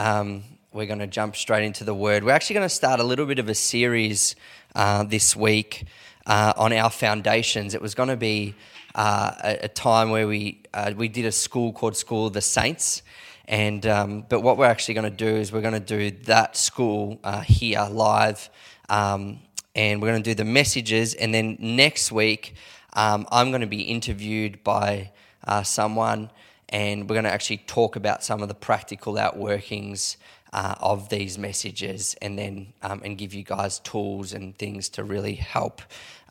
um, we're going to jump straight into the word. We're actually going to start a little bit of a series uh, this week uh, on our foundations. It was going to be uh, a, a, time where we uh, we did a school called School of the Saints, and um, but what we're actually going to do is we're going to do that school uh, here live, um, and we're going to do the messages, and then next week um, I'm going to be interviewed by uh, someone, and we're going to actually talk about some of the practical outworkings uh, of these messages, and then um, and give you guys tools and things to really help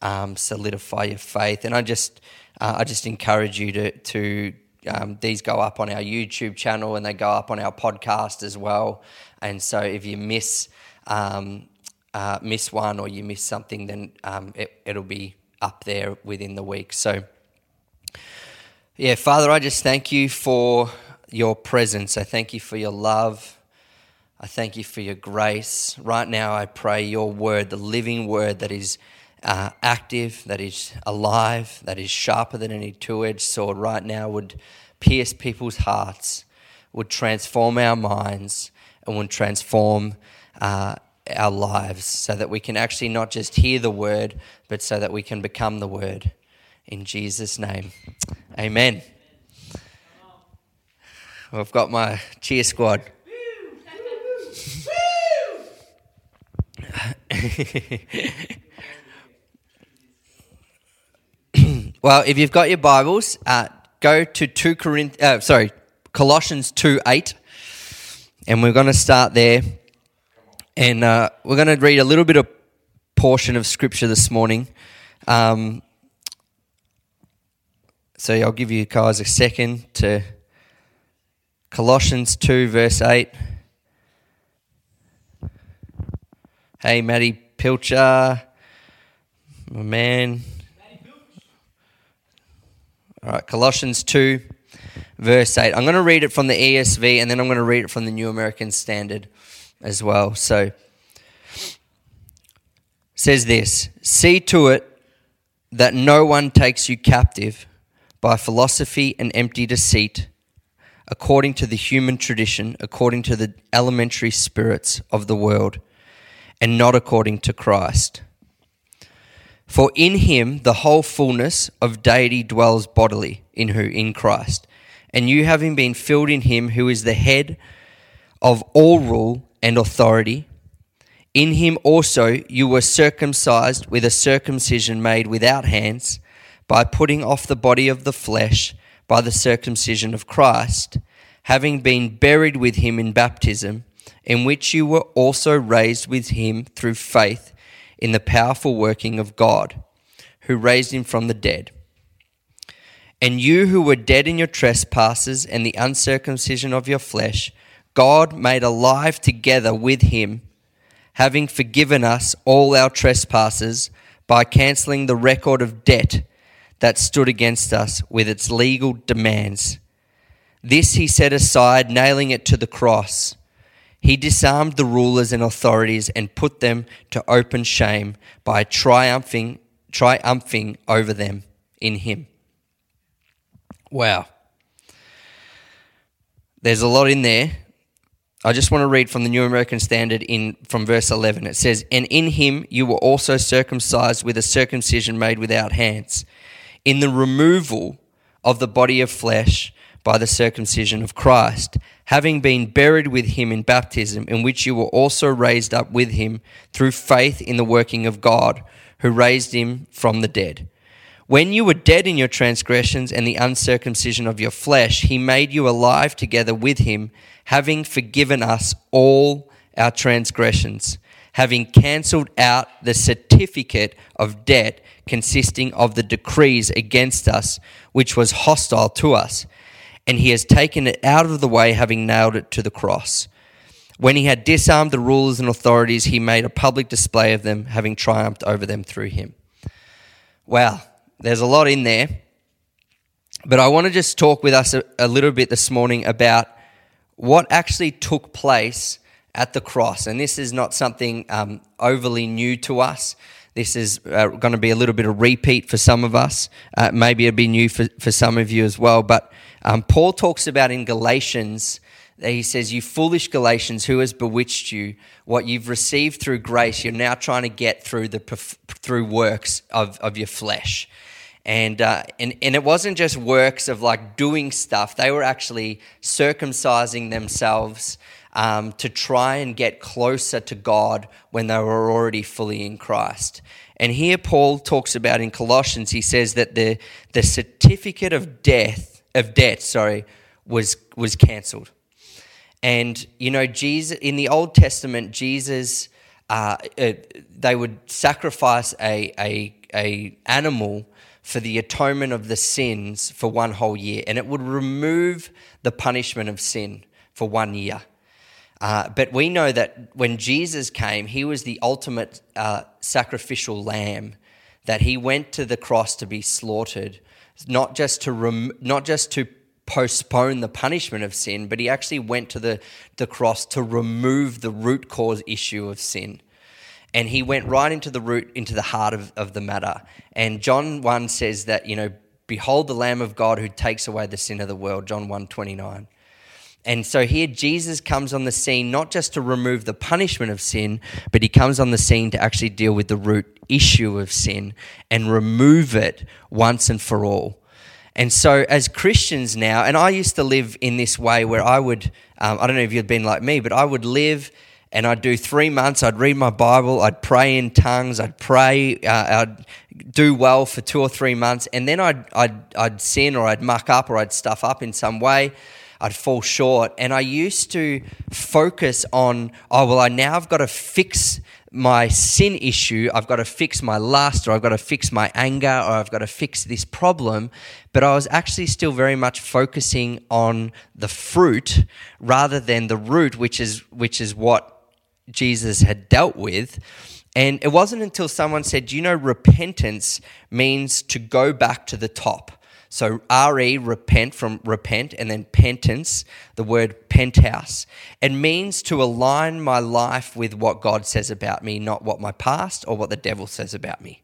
um, solidify your faith. And I just uh, I just encourage you to to um, these go up on our YouTube channel and they go up on our podcast as well. And so if you miss um, uh, miss one or you miss something, then um, it, it'll be up there within the week. So, yeah, Father, I just thank you for your presence. I thank you for your love. I thank you for your grace. Right now, I pray your word, the living word that is uh, active, that is alive, that is sharper than any two edged sword, right now would pierce people's hearts, would transform our minds, and would transform uh, our lives so that we can actually not just hear the word, but so that we can become the word. In Jesus' name, amen. I've got my cheer squad. well, if you've got your Bibles, uh, go to 2 Corinth, uh, sorry, Colossians 2 8, and we're going to start there. And uh, we're going to read a little bit of portion of scripture this morning. Um, so I'll give you guys a second to Colossians 2, verse 8. Hey, Matty Pilcher, my man. All right, Colossians 2, verse 8. I'm going to read it from the ESV and then I'm going to read it from the New American Standard as well. So says this, see to it that no one takes you captive by philosophy and empty deceit, according to the human tradition, according to the elementary spirits of the world, and not according to Christ. For in him the whole fullness of deity dwells bodily, in who? In Christ. And you having been filled in him who is the head of all rule and authority. In him also you were circumcised with a circumcision made without hands, by putting off the body of the flesh by the circumcision of Christ, having been buried with him in baptism, in which you were also raised with him through faith in the powerful working of God, who raised him from the dead. And you who were dead in your trespasses and the uncircumcision of your flesh, God made alive together with him, having forgiven us all our trespasses by cancelling the record of debt that stood against us with its legal demands. This he set aside, nailing it to the cross. He disarmed the rulers and authorities and put them to open shame by triumphing, triumphing over them in him. Wow. There's a lot in there. I just want to read from the New American Standard in from verse 11. It says, "And in him you were also circumcised with a circumcision made without hands, in the removal of the body of flesh by the circumcision of Christ, having been buried with him in baptism, in which you were also raised up with him through faith in the working of God, who raised him from the dead." When you were dead in your transgressions and the uncircumcision of your flesh, he made you alive together with him, having forgiven us all our transgressions, having cancelled out the certificate of debt consisting of the decrees against us, which was hostile to us. And he has taken it out of the way, having nailed it to the cross. When he had disarmed the rulers and authorities, he made a public display of them, having triumphed over them through him. Wow there's a lot in there. But I want to just talk with us a, a little bit this morning about what actually took place at the cross. And this is not something um, overly new to us. This is uh, going to be a little bit of repeat for some of us. Uh, maybe it'll be new for, for some of you as well. But um, Paul talks about in Galatians he says, You foolish Galatians, who has bewitched you? What you've received through grace, you're now trying to get through, the, through works of, of your flesh. And, uh, and, and it wasn't just works of like doing stuff, they were actually circumcising themselves um, to try and get closer to God when they were already fully in Christ. And here Paul talks about in Colossians, he says that the, the certificate of death, of debt, sorry, was, was cancelled. And, you know, Jesus, in the Old Testament, Jesus, uh, uh, they would sacrifice a, a, a animal for the atonement of the sins for one whole year, and it would remove the punishment of sin for one year. Uh, but we know that when Jesus came, he was the ultimate uh, sacrificial lamb, that he went to the cross to be slaughtered, not just to, rem- not just to postpone the punishment of sin, but he actually went to the, the cross to remove the root cause issue of sin. And he went right into the root, into the heart of, of the matter. And John 1 says that, you know, behold the Lamb of God who takes away the sin of the world, John 1 29. And so here Jesus comes on the scene not just to remove the punishment of sin, but he comes on the scene to actually deal with the root issue of sin and remove it once and for all. And so, as Christians now, and I used to live in this way where I would, um, I don't know if you'd been like me, but I would live and I'd do three months, I'd read my Bible, I'd pray in tongues, I'd pray, uh, I'd do well for two or three months, and then I'd, I'd, I'd sin or I'd muck up or I'd stuff up in some way. I'd fall short. And I used to focus on, oh, well, I now I've got to fix my sin issue. I've got to fix my lust, or I've got to fix my anger, or I've got to fix this problem. But I was actually still very much focusing on the fruit rather than the root, which is, which is what Jesus had dealt with. And it wasn't until someone said, you know, repentance means to go back to the top. So re repent from repent and then pentance, the word penthouse. It means to align my life with what God says about me, not what my past or what the devil says about me.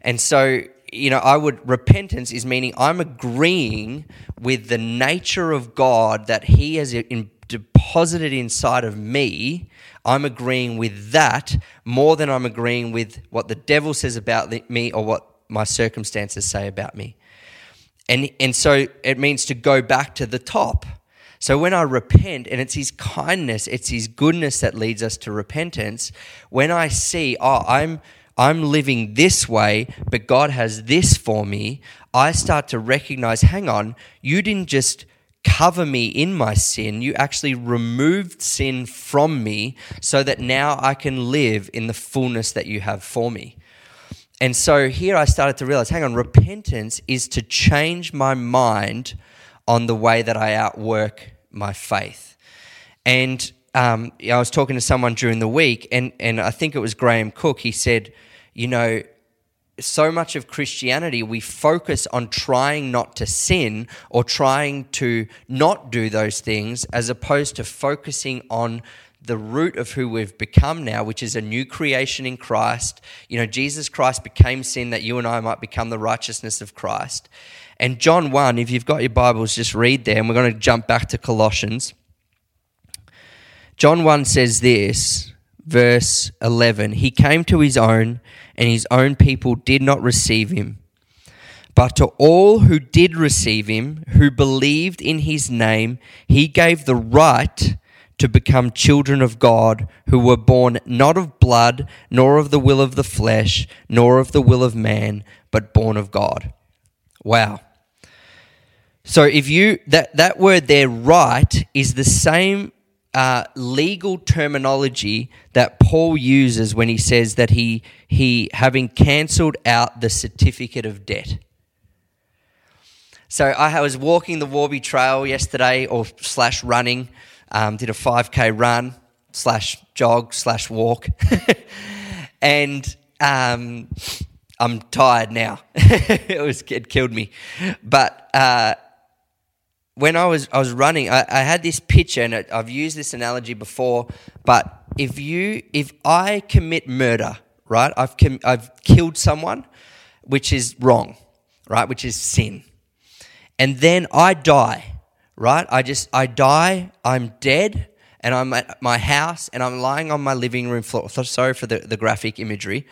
And so, you know, I would repentance is meaning I'm agreeing with the nature of God that He has in, deposited inside of me. I'm agreeing with that more than I'm agreeing with what the devil says about me or what my circumstances say about me. And, and so it means to go back to the top. So when I repent, and it's His kindness, it's His goodness that leads us to repentance, when I see, oh, I'm. I'm living this way, but God has this for me, I start to recognize hang on, you didn't just cover me in my sin, you actually removed sin from me so that now I can live in the fullness that you have for me. And so here I started to realize hang on, repentance is to change my mind on the way that I outwork my faith. And um, I was talking to someone during the week, and, and I think it was Graham Cooke. He said, You know, so much of Christianity, we focus on trying not to sin or trying to not do those things as opposed to focusing on the root of who we've become now, which is a new creation in Christ. You know, Jesus Christ became sin that you and I might become the righteousness of Christ. And John 1, if you've got your Bibles, just read there, and we're going to jump back to Colossians. John 1 says this, verse 11 He came to his own, and his own people did not receive him. But to all who did receive him, who believed in his name, he gave the right to become children of God, who were born not of blood, nor of the will of the flesh, nor of the will of man, but born of God. Wow. So if you that that word there, right, is the same uh, legal terminology that Paul uses when he says that he he having cancelled out the certificate of debt. So I was walking the Warby Trail yesterday, or slash running, um, did a 5K run slash jog slash walk. and um, I'm tired now. it was it killed me. But uh, when I was I was running, I, I had this picture, and I've used this analogy before. But if you if I commit murder, right? I've com- I've killed someone, which is wrong, right? Which is sin, and then I die right? I just, I die, I'm dead, and I'm at my house and I'm lying on my living room floor. Sorry for the, the graphic imagery.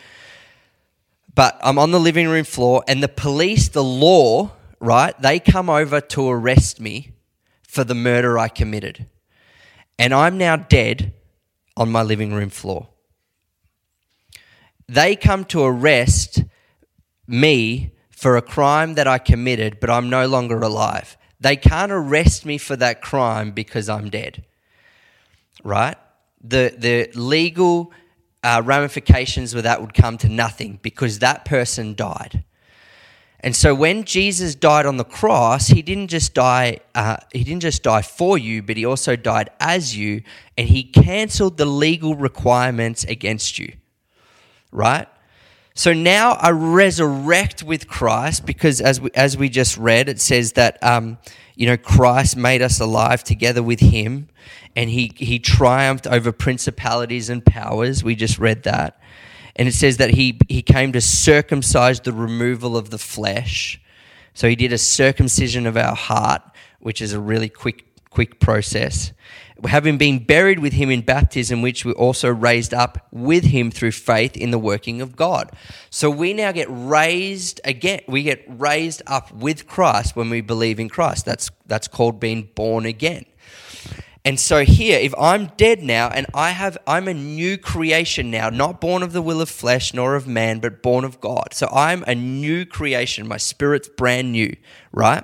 But I'm on the living room floor, and the police, the law, right, they come over to arrest me for the murder I committed. And I'm now dead on my living room floor. They come to arrest me for a crime that I committed, but I'm no longer alive. They can't arrest me for that crime because I'm dead. Right? The, the legal uh, ramifications of that would come to nothing because that person died. And so when Jesus died on the cross, he didn't just die. Uh, he didn't just die for you, but he also died as you, and he cancelled the legal requirements against you. Right. So now I resurrect with Christ because, as we, as we just read, it says that um, you know Christ made us alive together with Him, and He He triumphed over principalities and powers. We just read that, and it says that He He came to circumcise the removal of the flesh. So He did a circumcision of our heart, which is a really quick quick process having been buried with him in baptism, which we also raised up with him through faith in the working of God. So we now get raised again. We get raised up with Christ when we believe in Christ. That's that's called being born again. And so here, if I'm dead now and I have I'm a new creation now, not born of the will of flesh nor of man, but born of God. So I'm a new creation. My spirit's brand new, right?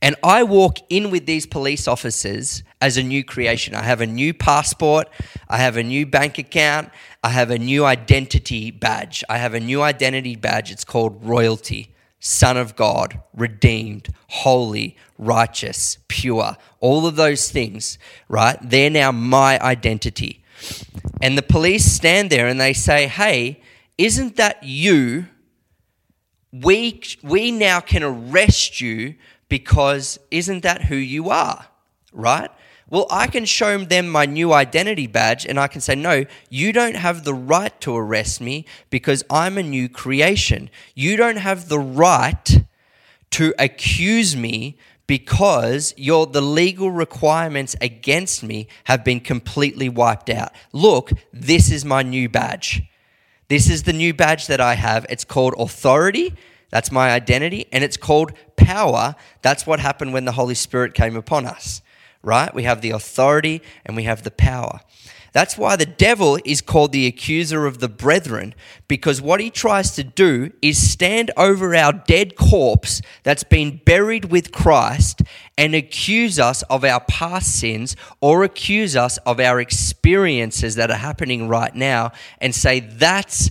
And I walk in with these police officers as a new creation. I have a new passport, I have a new bank account, I have a new identity badge. I have a new identity badge. It's called royalty, Son of God, redeemed, holy, righteous, pure. All of those things, right? They're now my identity. And the police stand there and they say, Hey, isn't that you? We, we now can arrest you because isn't that who you are? Right? Well, I can show them my new identity badge and I can say, no, you don't have the right to arrest me because I'm a new creation. You don't have the right to accuse me because your the legal requirements against me have been completely wiped out. Look, this is my new badge. This is the new badge that I have. It's called authority that's my identity. And it's called power. That's what happened when the Holy Spirit came upon us, right? We have the authority and we have the power. That's why the devil is called the accuser of the brethren, because what he tries to do is stand over our dead corpse that's been buried with Christ and accuse us of our past sins or accuse us of our experiences that are happening right now and say that's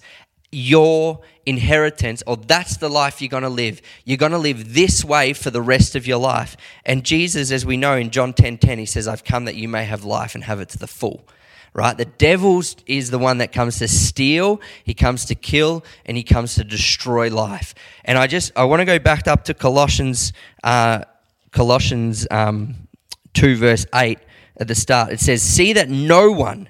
your inheritance or that's the life you're going to live. You're going to live this way for the rest of your life. And Jesus, as we know in John 10 10, he says, I've come that you may have life and have it to the full. Right? The devil is the one that comes to steal, he comes to kill, and he comes to destroy life. And I just I want to go back up to Colossians uh, Colossians um, 2 verse 8 at the start. It says, See that no one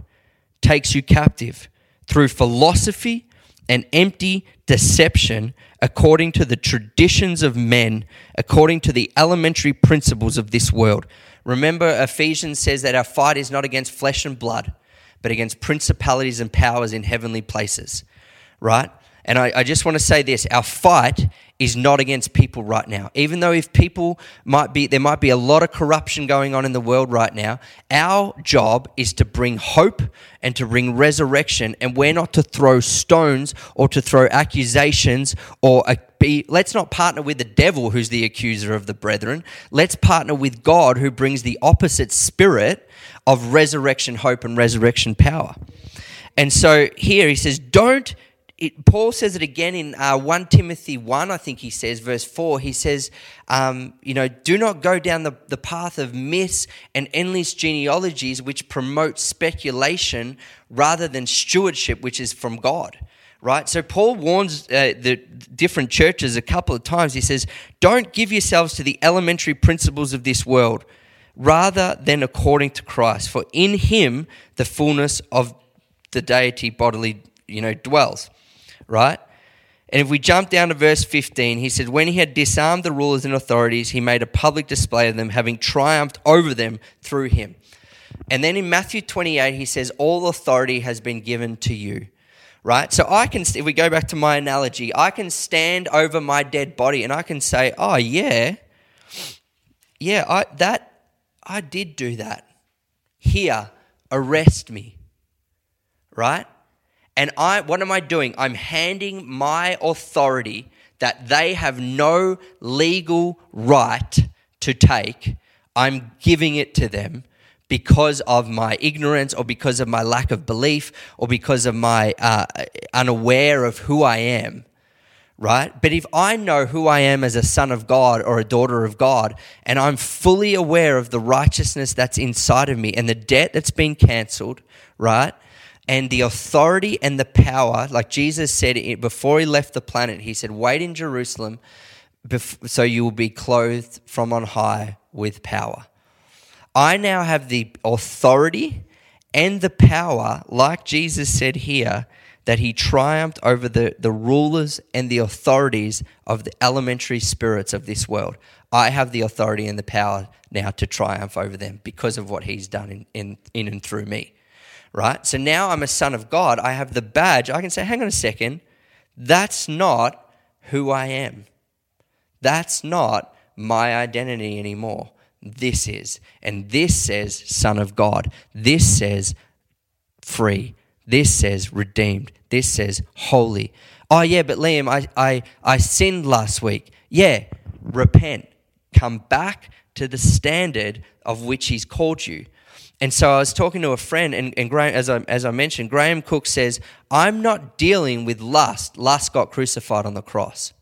takes you captive through philosophy and empty deception according to the traditions of men, according to the elementary principles of this world. Remember, Ephesians says that our fight is not against flesh and blood, but against principalities and powers in heavenly places, right? And I, I just want to say this our fight is not against people right now. Even though if people might be, there might be a lot of corruption going on in the world right now, our job is to bring hope and to bring resurrection. And we're not to throw stones or to throw accusations or a, be, let's not partner with the devil who's the accuser of the brethren. Let's partner with God who brings the opposite spirit of resurrection hope and resurrection power. And so here he says, don't it, Paul says it again in uh, 1 Timothy 1, I think he says, verse 4. He says, um, you know, do not go down the, the path of myths and endless genealogies which promote speculation rather than stewardship, which is from God. Right? So Paul warns uh, the different churches a couple of times. He says, don't give yourselves to the elementary principles of this world rather than according to Christ, for in him the fullness of the deity bodily, you know, dwells right? And if we jump down to verse 15, he said, When he had disarmed the rulers and authorities, he made a public display of them, having triumphed over them through him. And then in Matthew 28, he says, All authority has been given to you. Right? So I can, if we go back to my analogy, I can stand over my dead body and I can say, Oh, yeah, yeah, I, that, I did do that. Here, arrest me. Right? And I, what am I doing? I'm handing my authority that they have no legal right to take, I'm giving it to them because of my ignorance or because of my lack of belief or because of my uh, unaware of who I am, right? But if I know who I am as a son of God or a daughter of God, and I'm fully aware of the righteousness that's inside of me and the debt that's been cancelled, right? And the authority and the power, like Jesus said before he left the planet, he said, Wait in Jerusalem so you will be clothed from on high with power. I now have the authority and the power, like Jesus said here, that he triumphed over the, the rulers and the authorities of the elementary spirits of this world. I have the authority and the power now to triumph over them because of what he's done in, in, in and through me right? So now I'm a son of God. I have the badge. I can say, hang on a second, that's not who I am. That's not my identity anymore. This is. And this says Son of God. This says free. This says redeemed. This says holy. Oh, yeah, but Liam, I, I, I sinned last week. Yeah, repent. Come back to the standard of which He's called you. And so I was talking to a friend, and, and Graham, as, I, as I mentioned, Graham Cooke says, I'm not dealing with lust. Lust got crucified on the cross.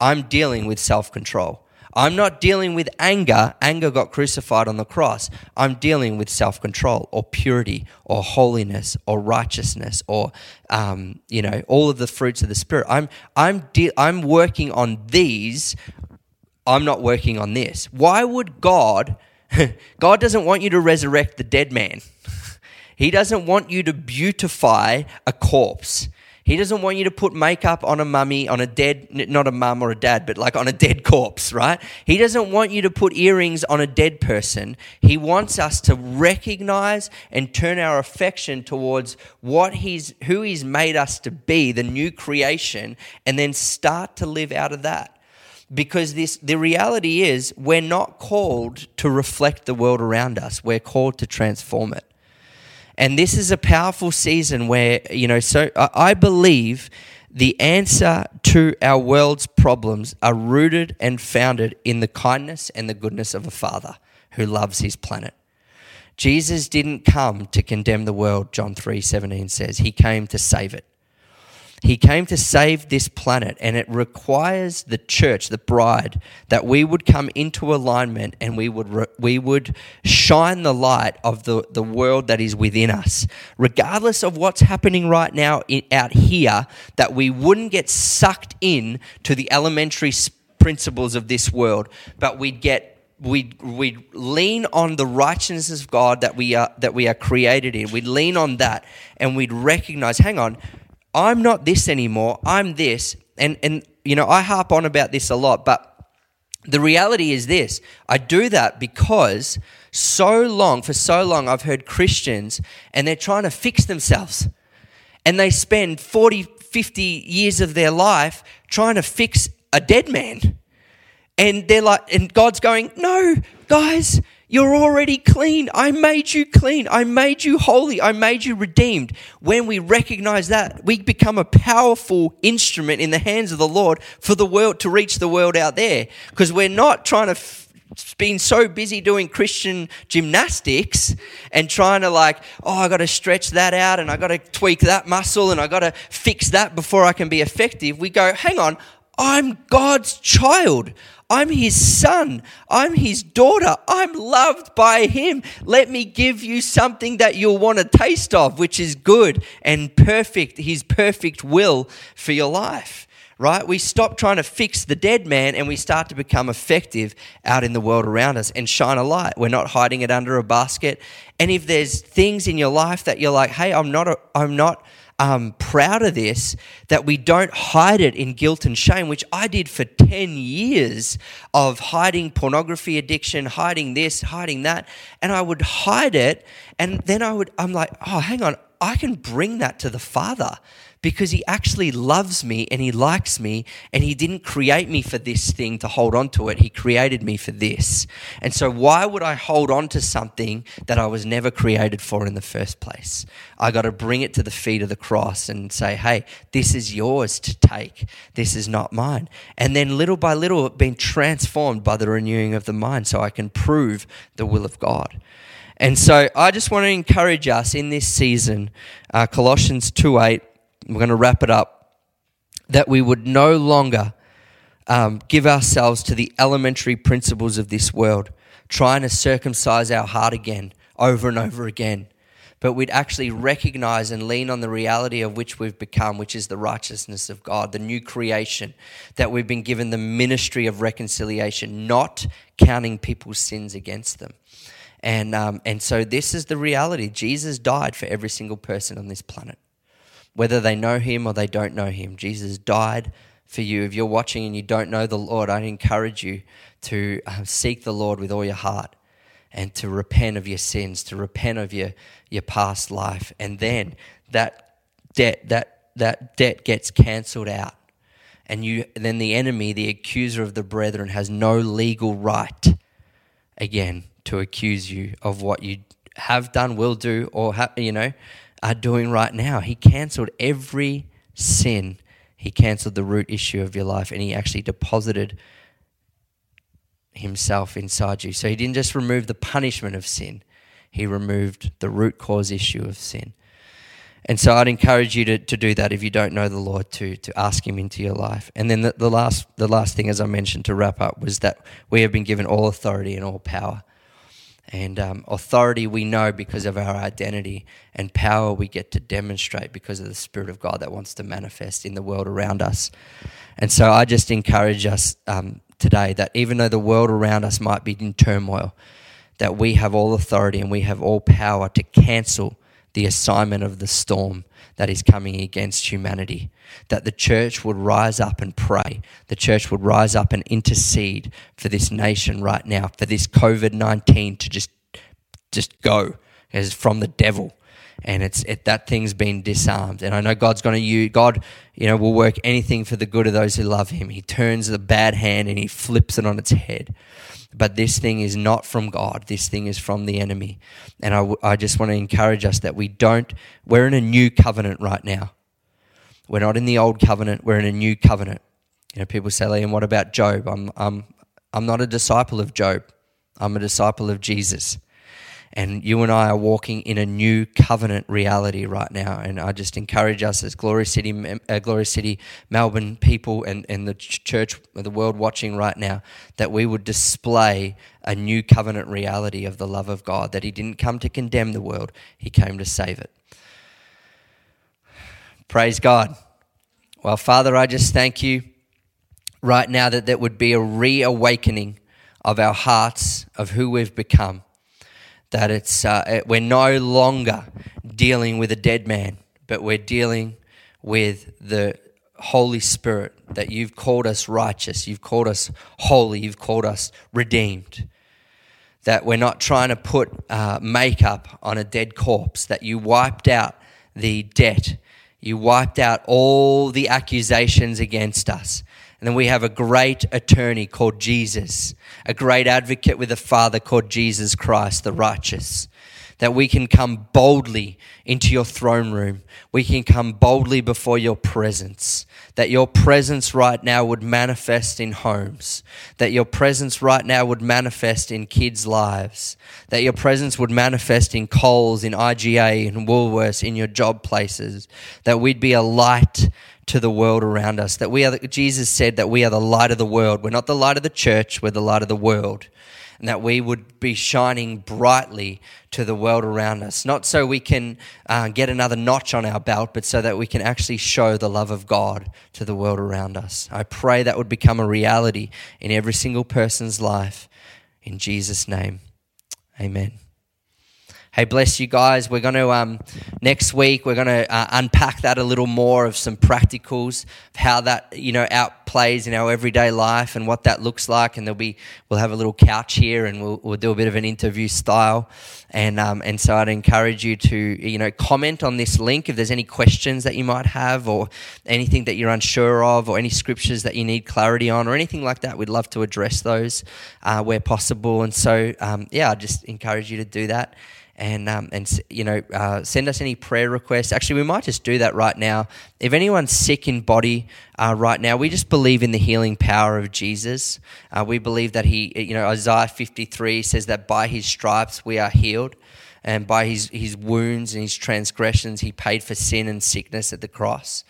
I'm dealing with self control. I'm not dealing with anger. Anger got crucified on the cross. I'm dealing with self control or purity or holiness or righteousness or, um, you know, all of the fruits of the Spirit. I'm, I'm, de- I'm working on these. I'm not working on this. Why would God God doesn't want you to resurrect the dead man. He doesn't want you to beautify a corpse. He doesn't want you to put makeup on a mummy, on a dead, not a mum or a dad, but like on a dead corpse, right? He doesn't want you to put earrings on a dead person. He wants us to recognize and turn our affection towards what he's, who he's made us to be, the new creation, and then start to live out of that because this the reality is we're not called to reflect the world around us. We're called to transform it. And this is a powerful season where you know so i believe the answer to our world's problems are rooted and founded in the kindness and the goodness of a father who loves his planet. Jesus didn't come to condemn the world john 3:17 says. He came to save it he came to save this planet, and it requires the church, the bride, that we would come into alignment and we would, re- we would shine the light of the, the world that is within us. Regardless of what's happening right now in, out here, that we wouldn't get sucked in to the elementary principles of this world, but we'd get we we lean on the righteousness of God that we are that we are created in. We'd lean on that and we'd recognize, hang on, I'm not this anymore. I'm this. And, and, you know, I harp on about this a lot, but the reality is this I do that because so long, for so long, I've heard Christians and they're trying to fix themselves. And they spend 40, 50 years of their life trying to fix a dead man. And they're like, and God's going, no, guys, you're already clean. I made you clean. I made you holy. I made you redeemed. When we recognize that, we become a powerful instrument in the hands of the Lord for the world to reach the world out there. Because we're not trying to f- been so busy doing Christian gymnastics and trying to like, oh, I got to stretch that out and I got to tweak that muscle and I got to fix that before I can be effective. We go, hang on, I'm God's child. I'm his son. I'm his daughter. I'm loved by him. Let me give you something that you'll want to taste of, which is good and perfect, his perfect will for your life. Right? We stop trying to fix the dead man and we start to become effective out in the world around us and shine a light. We're not hiding it under a basket. And if there's things in your life that you're like, hey, I'm not, a, I'm not um, proud of this that we don't hide it in guilt and shame, which I did for 10 years of hiding pornography addiction, hiding this, hiding that. And I would hide it. And then I would, I'm like, oh, hang on, I can bring that to the Father because he actually loves me and he likes me and he didn't create me for this thing to hold on to it. He created me for this. And so why would I hold on to something that I was never created for in the first place? I got to bring it to the feet of the cross and say, "Hey, this is yours to take. This is not mine." And then little by little being transformed by the renewing of the mind so I can prove the will of God. And so I just want to encourage us in this season, uh, Colossians 2 8, we're going to wrap it up, that we would no longer um, give ourselves to the elementary principles of this world, trying to circumcise our heart again over and over again. But we'd actually recognize and lean on the reality of which we've become, which is the righteousness of God, the new creation, that we've been given the ministry of reconciliation, not counting people's sins against them. And, um, and so this is the reality. Jesus died for every single person on this planet whether they know him or they don't know him. Jesus died for you. If you're watching and you don't know the Lord, I encourage you to um, seek the Lord with all your heart and to repent of your sins, to repent of your, your past life. And then that debt, that, that debt gets cancelled out. And you, then the enemy, the accuser of the brethren, has no legal right again to accuse you of what you have done, will do, or ha- you know, are doing right now. He cancelled every sin. He cancelled the root issue of your life and he actually deposited himself inside you. So he didn't just remove the punishment of sin, he removed the root cause issue of sin. And so I'd encourage you to, to do that if you don't know the Lord, to, to ask Him into your life. And then the, the, last, the last thing, as I mentioned to wrap up, was that we have been given all authority and all power. And um, authority we know because of our identity, and power we get to demonstrate because of the Spirit of God that wants to manifest in the world around us. And so I just encourage us um, today that even though the world around us might be in turmoil, that we have all authority and we have all power to cancel the assignment of the storm that is coming against humanity. That the church would rise up and pray. The church would rise up and intercede for this nation right now, for this COVID 19 to just, just go as from the devil. And it's it, that thing's been disarmed. And I know God's going to use, God, you know, will work anything for the good of those who love Him. He turns the bad hand and He flips it on its head. But this thing is not from God. This thing is from the enemy. And I, I just want to encourage us that we don't, we're in a new covenant right now. We're not in the old covenant, we're in a new covenant. You know, people say, Liam, what about Job? I'm, I'm, I'm not a disciple of Job, I'm a disciple of Jesus. And you and I are walking in a new covenant reality right now. And I just encourage us as Glory City, uh, Glory City, Melbourne people and, and the church, the world watching right now, that we would display a new covenant reality of the love of God, that He didn't come to condemn the world, He came to save it. Praise God. Well, Father, I just thank you right now that that would be a reawakening of our hearts of who we've become that it's uh, we're no longer dealing with a dead man, but we're dealing with the Holy Spirit. That you've called us righteous, you've called us holy, you've called us redeemed. That we're not trying to put uh, makeup on a dead corpse. That you wiped out the debt, you wiped out all the accusations against us. And then we have a great attorney called Jesus, a great advocate with a Father called Jesus Christ, the righteous. That we can come boldly into your throne room. We can come boldly before your presence. That your presence right now would manifest in homes. That your presence right now would manifest in kids' lives. That your presence would manifest in Coles, in IGA, in Woolworths, in your job places. That we'd be a light to the world around us. That we are, Jesus said that we are the light of the world. We're not the light of the church, we're the light of the world. And that we would be shining brightly to the world around us. Not so we can uh, get another notch on our belt, but so that we can actually show the love of God to the world around us. I pray that would become a reality in every single person's life. In Jesus' name, amen. Hey, bless you guys. We're going to, um, next week, we're going to uh, unpack that a little more of some practicals, of how that, you know, outplays in our everyday life and what that looks like. And there'll be, we'll have a little couch here and we'll, we'll do a bit of an interview style. And, um, and so I'd encourage you to, you know, comment on this link if there's any questions that you might have or anything that you're unsure of or any scriptures that you need clarity on or anything like that. We'd love to address those uh, where possible. And so, um, yeah, I just encourage you to do that and um, and you know uh, send us any prayer requests. Actually, we might just do that right now. If anyone's sick in body uh, right now, we just believe in the healing power of Jesus. Uh, we believe that he, you know, Isaiah fifty three says that by his stripes we are healed. And by his, his wounds and his transgressions, he paid for sin and sickness at the cross.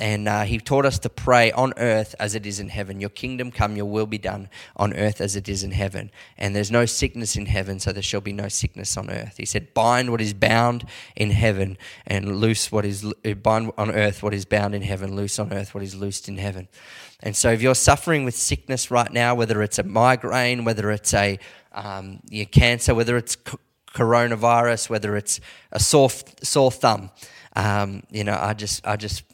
And uh, he taught us to pray on earth as it is in heaven. Your kingdom come, your will be done on earth as it is in heaven. And there's no sickness in heaven, so there shall be no sickness on earth. He said, bind what is bound in heaven and loose what is, uh, bind on earth what is bound in heaven, loose on earth what is loosed in heaven. And so if you're suffering with sickness right now, whether it's a migraine, whether it's a um, cancer, whether it's coronavirus, whether it's a sore, sore thumb, um, you know, I just, I just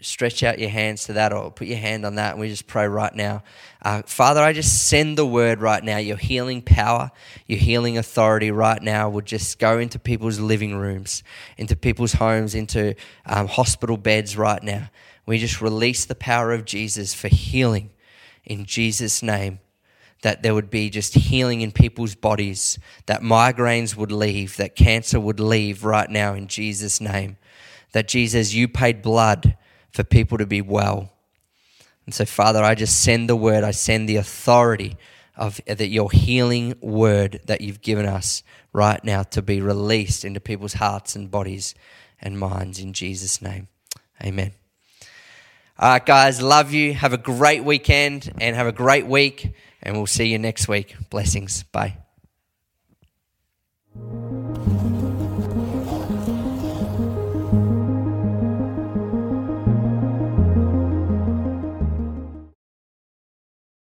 stretch out your hands to that or put your hand on that and we just pray right now. Uh, Father, I just send the word right now. Your healing power, your healing authority right now would just go into people's living rooms, into people's homes, into um, hospital beds right now. We just release the power of Jesus for healing in Jesus' name. That there would be just healing in people's bodies, that migraines would leave, that cancer would leave right now in Jesus' name. That Jesus, you paid blood for people to be well. And so, Father, I just send the word, I send the authority of that your healing word that you've given us right now to be released into people's hearts and bodies and minds in Jesus' name. Amen. All right, guys, love you. Have a great weekend and have a great week, and we'll see you next week. Blessings. Bye.